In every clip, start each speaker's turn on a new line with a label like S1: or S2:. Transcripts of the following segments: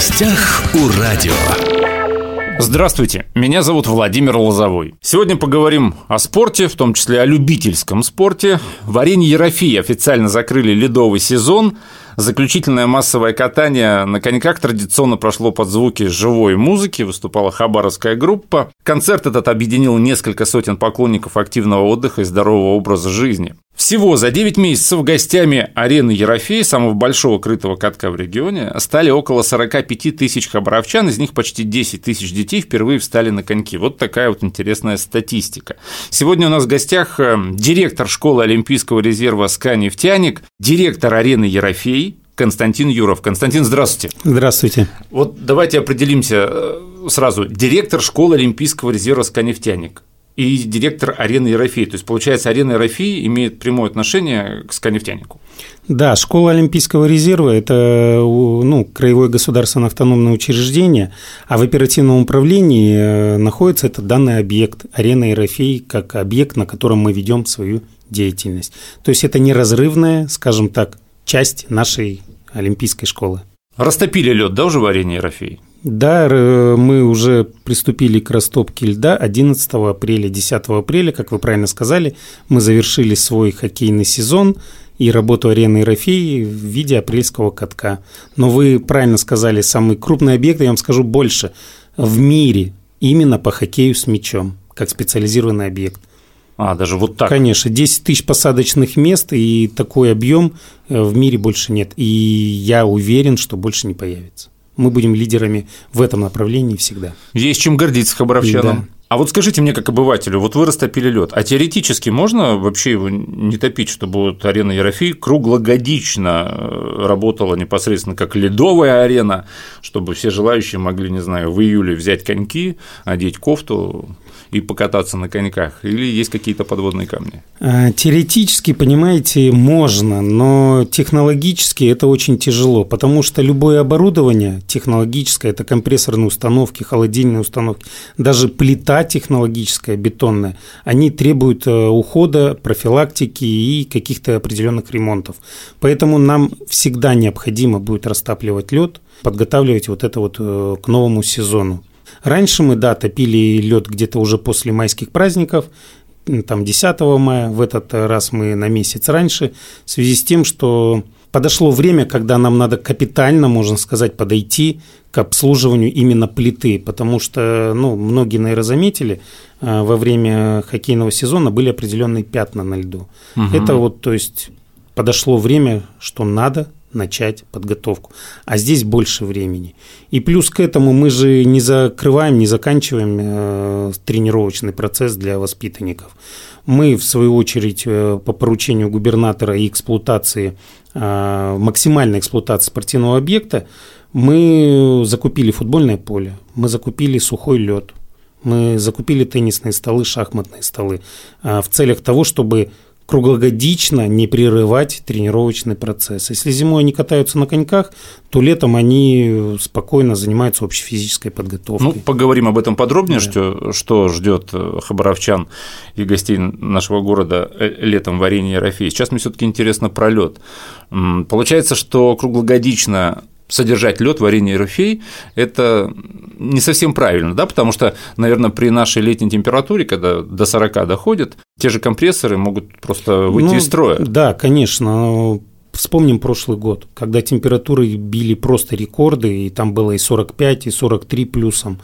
S1: гостях у радио.
S2: Здравствуйте, меня зовут Владимир Лозовой. Сегодня поговорим о спорте, в том числе о любительском спорте. В арене Ерофеи официально закрыли ледовый сезон. Заключительное массовое катание на коньках традиционно прошло под звуки живой музыки, выступала хабаровская группа. Концерт этот объединил несколько сотен поклонников активного отдыха и здорового образа жизни. Всего за 9 месяцев гостями арены Ерофей, самого большого крытого катка в регионе, стали около 45 тысяч хабаровчан, из них почти 10 тысяч детей впервые встали на коньки. Вот такая вот интересная статистика. Сегодня у нас в гостях э, директор школы Олимпийского резерва «СКА «Нефтяник», директор арены Ерофей, Константин Юров. Константин, здравствуйте.
S3: Здравствуйте.
S2: Вот давайте определимся э, сразу. Директор школы Олимпийского резерва «СКА «Нефтяник» и директор арены Ерофей. То есть, получается, арена Ерофей имеет прямое отношение к «СКА-Нефтянику».
S3: Да, школа Олимпийского резерва – это ну, краевое государственное автономное учреждение, а в оперативном управлении э, находится этот данный объект – арена Ерофей, как объект, на котором мы ведем свою деятельность. То есть, это неразрывная, скажем так, часть нашей олимпийской школы.
S2: Растопили лед, да, уже в арене Ерофей?
S3: Да, мы уже приступили к растопке льда 11 апреля, 10 апреля, как вы правильно сказали, мы завершили свой хоккейный сезон и работу арены Ерофеи в виде апрельского катка. Но вы правильно сказали, самый крупный объект, я вам скажу больше, в мире именно по хоккею с мячом, как специализированный объект.
S2: А, даже вот так?
S3: Конечно, 10 тысяч посадочных мест, и такой объем э, в мире больше нет. И я уверен, что больше не появится. Мы будем лидерами в этом направлении всегда.
S2: Есть чем гордиться хабаровчанам. Да. А вот скажите мне, как обывателю, вот вы растопили лед, а теоретически можно вообще его не топить, чтобы вот арена Ерофей круглогодично э, работала непосредственно как ледовая арена, чтобы все желающие могли, не знаю, в июле взять коньки, одеть кофту, и покататься на коньках? Или есть какие-то подводные камни?
S3: А, теоретически, понимаете, можно, но технологически это очень тяжело, потому что любое оборудование технологическое, это компрессорные установки, холодильные установки, даже плита технологическая, бетонная, они требуют э, ухода, профилактики и каких-то определенных ремонтов. Поэтому нам всегда необходимо будет растапливать лед, подготавливать вот это вот э, к новому сезону. Раньше мы, да, топили лед где-то уже после майских праздников, там 10 мая, в этот раз мы на месяц раньше, в связи с тем, что подошло время, когда нам надо капитально, можно сказать, подойти к обслуживанию именно плиты, потому что, ну, многие, наверное, заметили, э, во время хоккейного сезона были определенные пятна на льду. Угу. Это вот, то есть, подошло время, что надо начать подготовку. А здесь больше времени. И плюс к этому мы же не закрываем, не заканчиваем э, тренировочный процесс для воспитанников. Мы, в свою очередь, э, по поручению губернатора и эксплуатации, э, максимальной эксплуатации спортивного объекта, мы закупили футбольное поле, мы закупили сухой лед, мы закупили теннисные столы, шахматные столы в целях того, чтобы круглогодично не прерывать тренировочный процесс. Если зимой они катаются на коньках, то летом они спокойно занимаются общей физической подготовкой.
S2: Ну, поговорим об этом подробнее, да. что, что ждет э, хабаровчан и гостей нашего города э, летом в арене Ерофей. Сейчас мне все-таки интересно про лед. Получается, что круглогодично содержать лед в арене Ерофей – это не совсем правильно, да, потому что, наверное, при нашей летней температуре, когда до 40 доходит, те же компрессоры могут просто выйти ну, из строя.
S3: Да, конечно. Вспомним прошлый год, когда температуры били просто рекорды, и там было и 45, и 43 плюсом.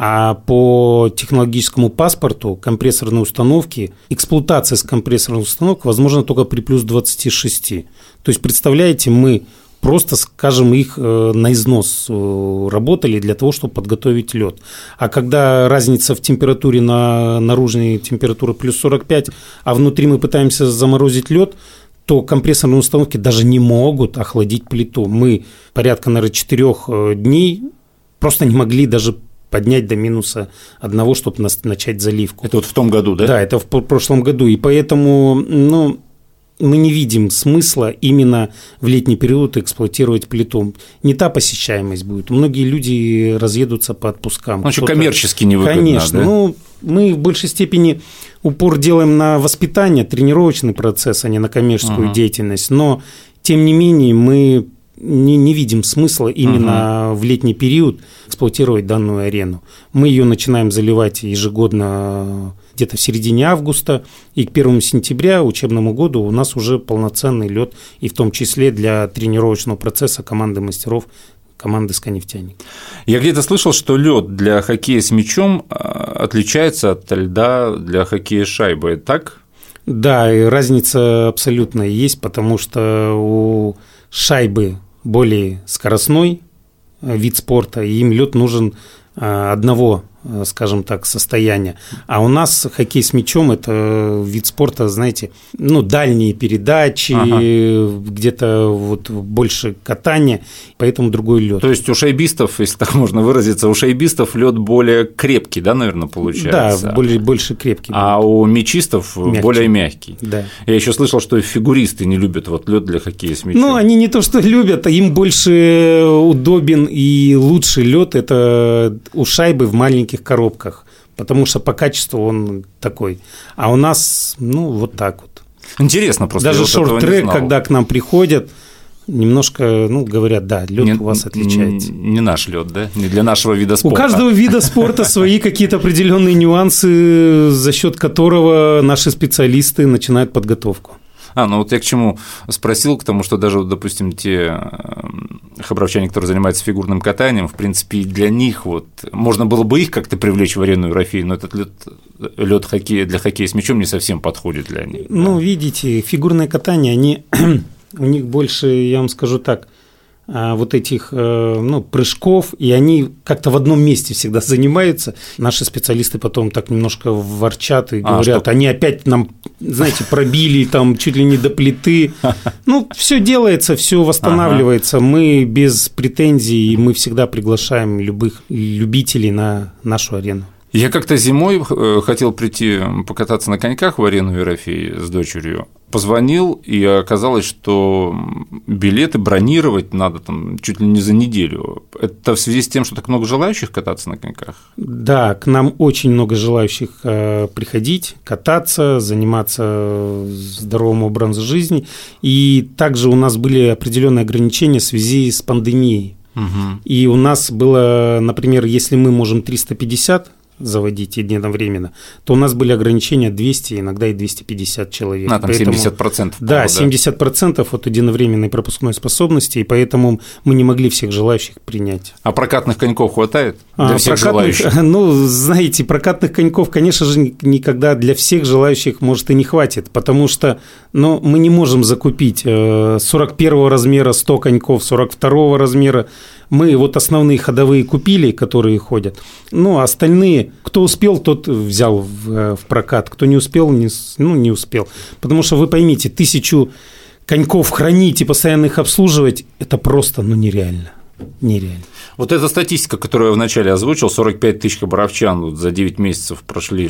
S3: А по технологическому паспорту компрессорной установки, эксплуатация с компрессорной установкой возможно только при плюс 26. То есть, представляете, мы просто, скажем, их э, на износ э, работали для того, чтобы подготовить лед. А когда разница в температуре на наружной температуре плюс 45, а внутри мы пытаемся заморозить лед, то компрессорные установки даже не могут охладить плиту. Мы порядка, наверное, четырех э, дней просто не могли даже поднять до минуса одного, чтобы начать заливку.
S2: Это вот в том году, да?
S3: Да, это в прошлом году. И поэтому, ну, мы не видим смысла именно в летний период эксплуатировать плиту. Не та посещаемость будет. Многие люди разъедутся по отпускам.
S2: Ну, что коммерчески невыгодно.
S3: Конечно.
S2: Да?
S3: Ну, мы в большей степени упор делаем на воспитание, тренировочный процесс, а не на коммерческую uh-huh. деятельность. Но, тем не менее, мы не, не видим смысла именно угу. в летний период эксплуатировать данную арену. Мы ее начинаем заливать ежегодно где-то в середине августа, и к 1 сентября учебному году у нас уже полноценный лед, и в том числе для тренировочного процесса команды мастеров команды «Сканефтяник».
S2: Я где-то слышал, что лед для хоккея с мячом а, отличается от льда для хоккея с шайбой, так?
S3: Да, и разница абсолютно есть, потому что у шайбы более скоростной э, вид спорта, и им лед нужен э, одного скажем так, состояния. А у нас хоккей с мячом – это вид спорта, знаете, ну, дальние передачи, ага. где-то вот больше катания, поэтому другой лед.
S2: То есть у шайбистов, если так можно выразиться, у шайбистов лед более крепкий, да, наверное, получается?
S3: Да, более, больше крепкий.
S2: А у мячистов мягкий. более мягкий.
S3: Да.
S2: Я еще слышал, что фигуристы не любят вот лед для хоккея с мячом.
S3: Ну, они не то что любят, а им больше удобен и лучший лед это у шайбы в маленьких маленьких коробках, потому что по качеству он такой. А у нас, ну, вот так вот.
S2: Интересно просто.
S3: Даже шорт-трек, когда к нам приходят, немножко, ну, говорят, да, лед у вас отличается.
S2: Не, не наш лед, да? Не для нашего вида спорта.
S3: У каждого вида спорта свои какие-то определенные нюансы, за счет которого наши специалисты начинают подготовку.
S2: А, ну вот я к чему спросил, к тому, что даже, допустим, те эм, хабаровчане, которые занимаются фигурным катанием, в принципе, для них вот можно было бы их как-то привлечь в арену Ерофеи, но этот лед, лед хоккея для хоккея с мячом не совсем подходит для них.
S3: Ну, да. видите, фигурное катание, они у них больше, я вам скажу так, вот этих э, ну, прыжков, и они как-то в одном месте всегда занимаются. Наши специалисты потом так немножко ворчат и а, говорят, что... они опять нам, знаете, пробили там чуть ли не до плиты. Ну, все делается, все восстанавливается. Мы без претензий, мы всегда приглашаем любых любителей на нашу арену.
S2: Я как-то зимой э, хотел прийти покататься на коньках в арену Ерофей с дочерью. Позвонил, и оказалось, что билеты бронировать надо там чуть ли не за неделю. Это в связи с тем, что так много желающих кататься на коньках?
S3: Да, к нам очень много желающих э, приходить, кататься, заниматься здоровым образом жизни. И также у нас были определенные ограничения в связи с пандемией. Угу. И у нас было, например, если мы можем 350 заводить единовременно, то у нас были ограничения 200, иногда и 250 человек.
S2: На, там поэтому, 70%.
S3: Да, 70% от единовременной пропускной способности, и поэтому мы не могли всех желающих принять.
S2: А прокатных коньков хватает для а, всех прокатных, желающих?
S3: Ну, знаете, прокатных коньков, конечно же, никогда для всех желающих, может, и не хватит, потому что ну, мы не можем закупить 41 э, размера 100 коньков, 42 размера мы вот основные ходовые купили, которые ходят. Ну, а остальные, кто успел, тот взял в, э, в прокат. Кто не успел, не, ну, не успел. Потому что вы поймите, тысячу коньков хранить и постоянно их обслуживать, это просто, ну, нереально. Нереально.
S2: Вот эта статистика, которую я вначале озвучил, 45 тысяч хабаровчан вот за 9 месяцев прошли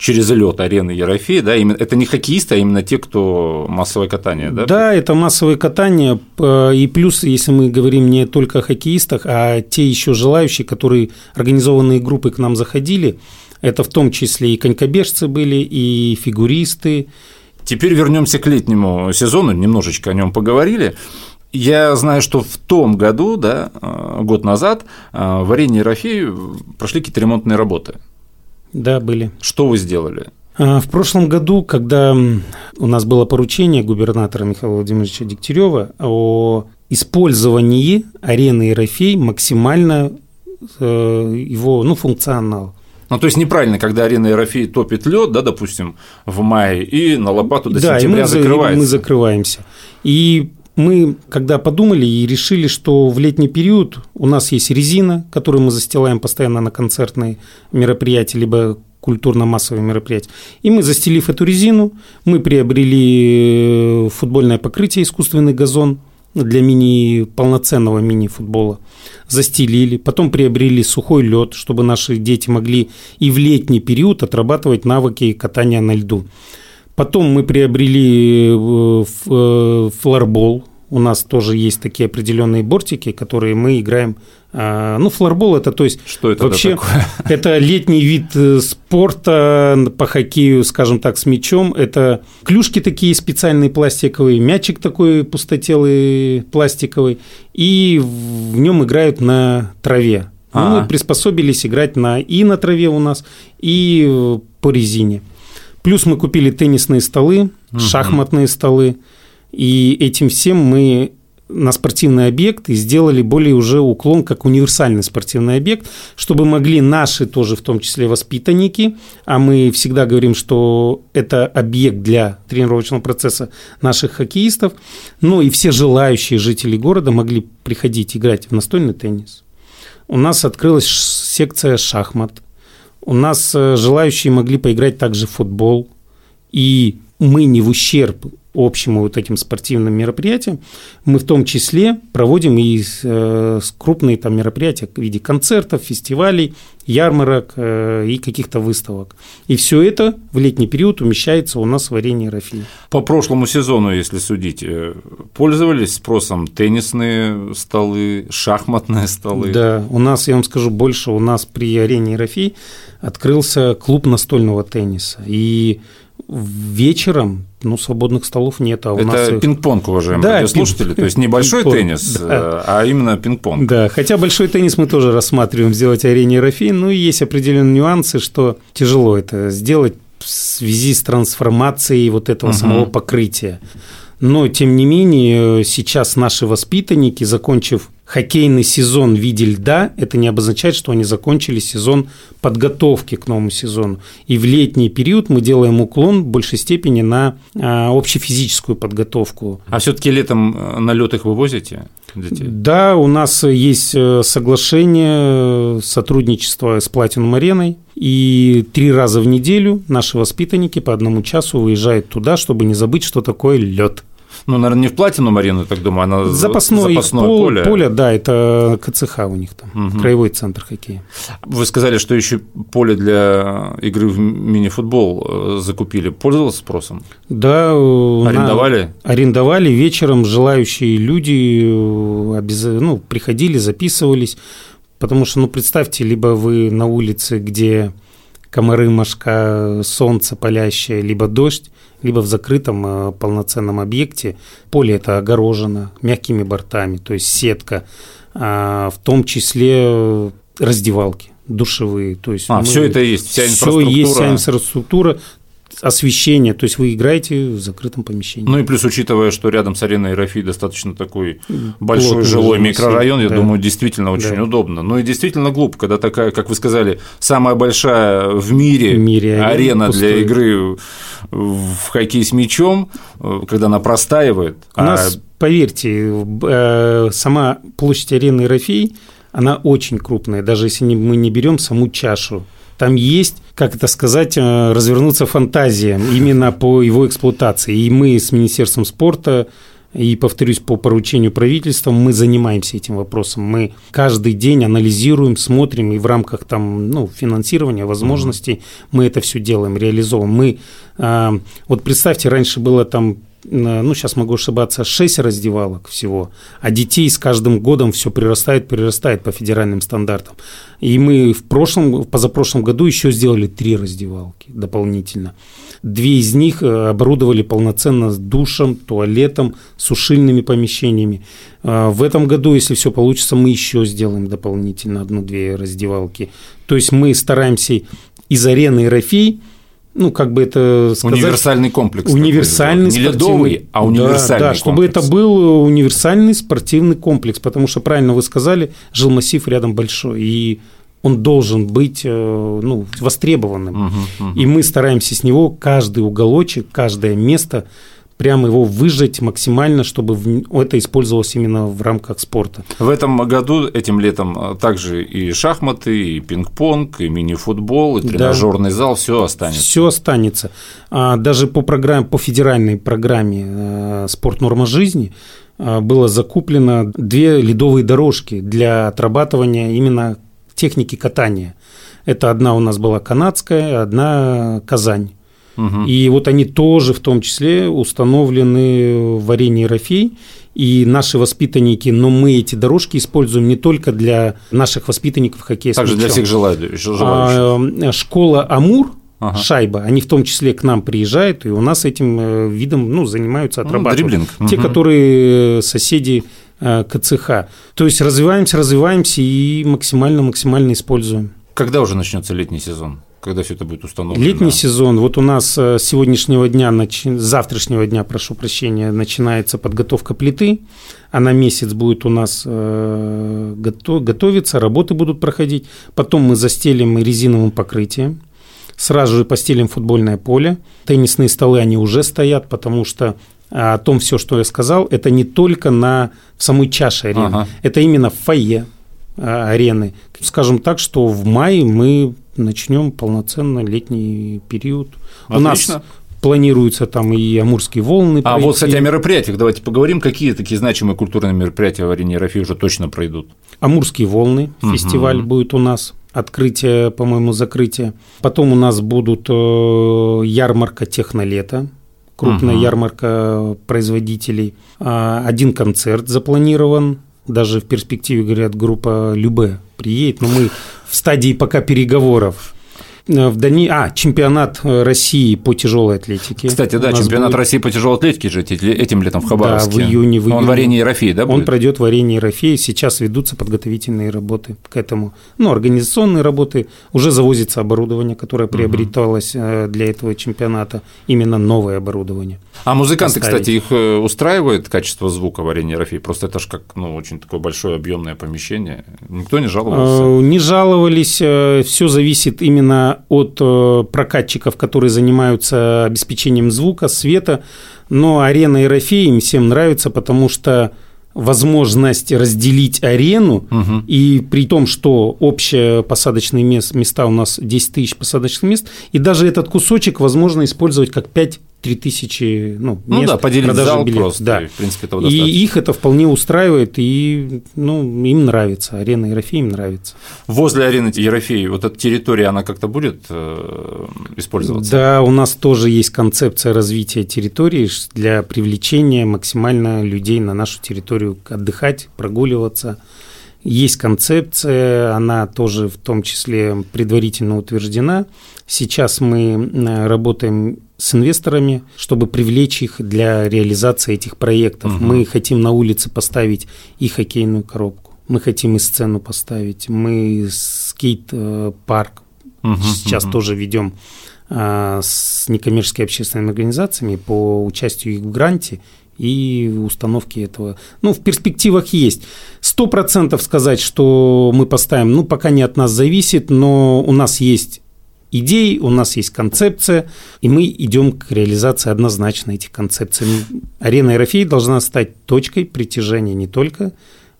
S2: через лед арены Ерофея, да, именно, это не хоккеисты, а именно те, кто массовое катание, да?
S3: Да, это массовое катание, и плюс, если мы говорим не только о хоккеистах, а те еще желающие, которые организованные группы к нам заходили, это в том числе и конькобежцы были, и фигуристы.
S2: Теперь вернемся к летнему сезону, немножечко о нем поговорили. Я знаю, что в том году, да, э, год назад, э, в арене Ерофеи прошли какие-то ремонтные работы.
S3: Да, были.
S2: Что вы сделали?
S3: А, в прошлом году, когда у нас было поручение губернатора Михаила Владимировича Дегтярева о использовании арены Ерофей максимально э, его ну, функционал.
S2: Ну, то есть неправильно, когда арена Ерофей топит лед, да, допустим, в мае, и на лопату до да, сентября и мы, закрывается.
S3: мы закрываемся. И мы, когда подумали и решили, что в летний период у нас есть резина, которую мы застилаем постоянно на концертные мероприятия, либо культурно-массовые мероприятия. И мы, застелив эту резину, мы приобрели э, футбольное покрытие, искусственный газон для мини, полноценного мини-футбола. Застелили, потом приобрели сухой лед, чтобы наши дети могли и в летний период отрабатывать навыки катания на льду. Потом мы приобрели э, э, флорбол, у нас тоже есть такие определенные бортики, которые мы играем. А, ну, флорбол это, то есть
S2: что это
S3: вообще
S2: такое?
S3: это летний вид э, спорта по хоккею, скажем так, с мячом. Это клюшки такие специальные пластиковые, мячик такой пустотелый пластиковый, и в нем играют на траве. Ну, мы приспособились играть на и на траве у нас, и по резине. Плюс мы купили теннисные столы, угу. шахматные столы. И этим всем мы на спортивный объект и сделали более уже уклон как универсальный спортивный объект, чтобы могли наши тоже, в том числе воспитанники, а мы всегда говорим, что это объект для тренировочного процесса наших хоккеистов, но и все желающие жители города могли приходить играть в настольный теннис. У нас открылась секция шахмат, у нас э, желающие могли поиграть также в футбол, и мы не в ущерб общему вот этим спортивным мероприятиям, мы в том числе проводим и э, крупные там мероприятия в виде концертов, фестивалей, ярмарок э, и каких-то выставок. И все это в летний период умещается у нас в арене Рафии.
S2: По прошлому сезону, если судить, пользовались спросом теннисные столы, шахматные столы?
S3: Да, у нас, я вам скажу больше, у нас при арене Рафии открылся клуб настольного тенниса. И вечером ну, свободных столов нет. А у
S2: Это
S3: нас
S2: пинг-понг, уважаемые да, радиослушатели, пинг... то есть не большой теннис, да. а именно пинг-понг.
S3: Да, хотя большой теннис мы тоже рассматриваем сделать арене Рафин, ну и есть определенные нюансы, что тяжело это сделать в связи с трансформацией вот этого угу. самого покрытия. Но, тем не менее, сейчас наши воспитанники, закончив хоккейный сезон в виде льда, это не обозначает, что они закончили сезон подготовки к новому сезону. И в летний период мы делаем уклон в большей степени на а, общефизическую подготовку.
S2: А все-таки летом э, на лед их вывозите? Детей?
S3: Да, у нас есть э, соглашение э, сотрудничества с Платином Ареной, и три раза в неделю наши воспитанники по одному часу выезжают туда, чтобы не забыть, что такое лед
S2: ну, наверное, не в платину Марину, так думаю, она
S3: запасное, запасное пол, поле. поле. Да, это КЦХ у них там, угу. краевой центр хоккея.
S2: Вы сказали, что еще поле для игры в мини-футбол э, закупили. Пользовался спросом?
S3: Да.
S2: Арендовали?
S3: На... Арендовали. Вечером желающие люди э, обяз... ну, приходили, записывались. Потому что, ну, представьте, либо вы на улице, где комары, мошка, солнце палящее, либо дождь, либо в закрытом э, полноценном объекте. Поле это огорожено мягкими бортами, то есть сетка, а, в том числе э, раздевалки душевые. То есть
S2: а, мы, все это есть, вся инфраструктура.
S3: Все есть, вся инфраструктура освещение, то есть вы играете в закрытом помещении.
S2: Ну и плюс, учитывая, что рядом с ареной Рафи достаточно такой большой Плотный жилой микрорайон, я да. думаю, действительно очень да. удобно. Ну и действительно глупо, когда такая, как вы сказали, самая большая в мире, в мире арена пустой. для игры в хоккей с мячом, когда она простаивает.
S3: У а... нас, поверьте, э, сама площадь арены Рафи, она очень крупная, даже если мы не берем саму чашу там есть, как это сказать, э, развернуться фантазия именно по его эксплуатации. И мы с Министерством спорта и, повторюсь, по поручению правительства мы занимаемся этим вопросом. Мы каждый день анализируем, смотрим, и в рамках там, ну, финансирования, возможностей мы это все делаем, реализовываем. Мы, э, вот представьте, раньше было там ну, сейчас могу ошибаться, 6 раздевалок всего, а детей с каждым годом все прирастает, прирастает по федеральным стандартам. И мы в прошлом, в позапрошлом году еще сделали три раздевалки дополнительно. Две из них э, оборудовали полноценно с душем, туалетом, сушильными помещениями. А в этом году, если все получится, мы еще сделаем дополнительно одну-две раздевалки. То есть мы стараемся из арены Рафей ну, как бы это
S2: сказать... Универсальный комплекс.
S3: Универсальный
S2: такой, Не ледовый, а универсальный
S3: да, да, чтобы это был универсальный спортивный комплекс, потому что, правильно вы сказали, жилмассив рядом большой, и он должен быть э, ну, востребованным. Угу, угу. И мы стараемся с него каждый уголочек, каждое место прямо его выжать максимально, чтобы это использовалось именно в рамках спорта.
S2: В этом году, этим летом, а, также и шахматы, и пинг-понг, и мини-футбол, и тренажерный да. зал, все останется.
S3: Все останется. А даже по программе, по федеральной программе э, «Спорт норма жизни» э, было закуплено две ледовые дорожки для отрабатывания именно техники катания. Это одна у нас была канадская, одна Казань. И вот они тоже в том числе установлены в арене Рафей. и наши воспитанники, но мы эти дорожки используем не только для наших воспитанников хоккея
S2: Также для всех желающих.
S3: А, школа «Амур», ага. шайба, они в том числе к нам приезжают, и у нас этим э, видом ну, занимаются, ну, отрабатывают. Ну, дриблинг. Те, угу. которые соседи э, КЦХ. То есть развиваемся, развиваемся и максимально-максимально используем.
S2: Когда уже начнется летний сезон? Когда все это будет установлено?
S3: Летний сезон. Вот у нас э, с сегодняшнего дня, с завтрашнего дня, прошу прощения, начинается подготовка плиты. Она месяц будет у нас готовиться, работы будут проходить. Потом мы застелим резиновым покрытием сразу же постелим футбольное поле. Теннисные столы, они уже стоят, потому что а, о том все, что я сказал, это не только на в самой чаше арены, ага. это именно в фойе а, арены. Скажем так, что в мае мы начнем полноценно летний период. Отлично. У нас планируются там и амурские волны.
S2: А пройти. вот, кстати, о мероприятиях давайте поговорим. Какие такие значимые культурные мероприятия в арене Ерофея уже точно пройдут?
S3: Амурские волны, угу. фестиваль будет у нас открытие, по-моему, закрытие. Потом у нас будут э, ярмарка технолета, крупная угу. ярмарка производителей. А, один концерт запланирован, даже в перспективе, говорят, группа Любе приедет, но мы в стадии пока переговоров. Э, в Дани... А, чемпионат э, России по тяжелой атлетике.
S2: Кстати, да, чемпионат будет... России по тяжелой атлетике же этим летом в Хабаровске.
S3: Да, в июне. В июне.
S2: Он в арене Ерофеи, да,
S3: будет? Он пройдет в арене Ерофеи. Сейчас ведутся подготовительные работы к этому. Ну, организационные работы. Уже завозится оборудование, которое приобреталось угу. для этого чемпионата. Именно новое оборудование.
S2: А музыканты, поставить. кстати, их устраивает качество звука в арене Ерофеи? Просто это же как ну, очень такое большое объемное помещение. Никто не жаловался?
S3: Не жаловались. Все зависит именно от э, прокатчиков, которые занимаются обеспечением звука, света, но арена Ерофея им всем нравится, потому что возможность разделить арену, угу. и при том, что общие посадочные места у нас 10 тысяч посадочных мест, и даже этот кусочек возможно использовать как 5 3000 ну, мест ну
S2: да, поделить зал билет. просто,
S3: да. И, в принципе, этого достаточно. И их это вполне устраивает, и ну, им нравится, арена Ерофея им нравится.
S2: Возле арены Ерофеи вот эта территория, она как-то будет э, использоваться?
S3: Да, у нас тоже есть концепция развития территории для привлечения максимально людей на нашу территорию отдыхать, прогуливаться. Есть концепция, она тоже в том числе предварительно утверждена. Сейчас мы э, работаем с инвесторами, чтобы привлечь их для реализации этих проектов. Угу. Мы хотим на улице поставить и хоккейную коробку, мы хотим и сцену поставить, мы скейт-парк угу, сейчас угу. тоже ведем а, с некоммерческими общественными организациями по участию их в гранте и установки этого. Ну, в перспективах есть. Сто процентов сказать, что мы поставим, ну, пока не от нас зависит, но у нас есть идей, у нас есть концепция, и мы идем к реализации однозначно этих концепций. Арена Ерофей должна стать точкой притяжения не только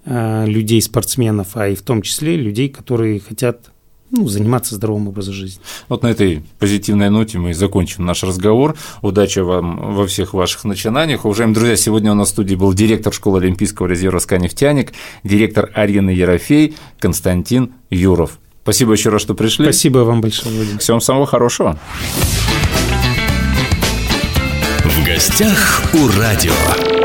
S3: э, людей, спортсменов, а и в том числе людей, которые хотят ну, заниматься здоровым образом жизни.
S2: Вот на этой позитивной ноте мы и закончим наш разговор. Удачи вам во всех ваших начинаниях. Уважаемые друзья, сегодня у нас в студии был директор школы Олимпийского резерва «Сканефтяник», директор арены Ерофей Константин Юров. Спасибо еще раз, что пришли.
S3: Спасибо вам большое, Владимир.
S2: Всем самого хорошего.
S1: В гостях у радио.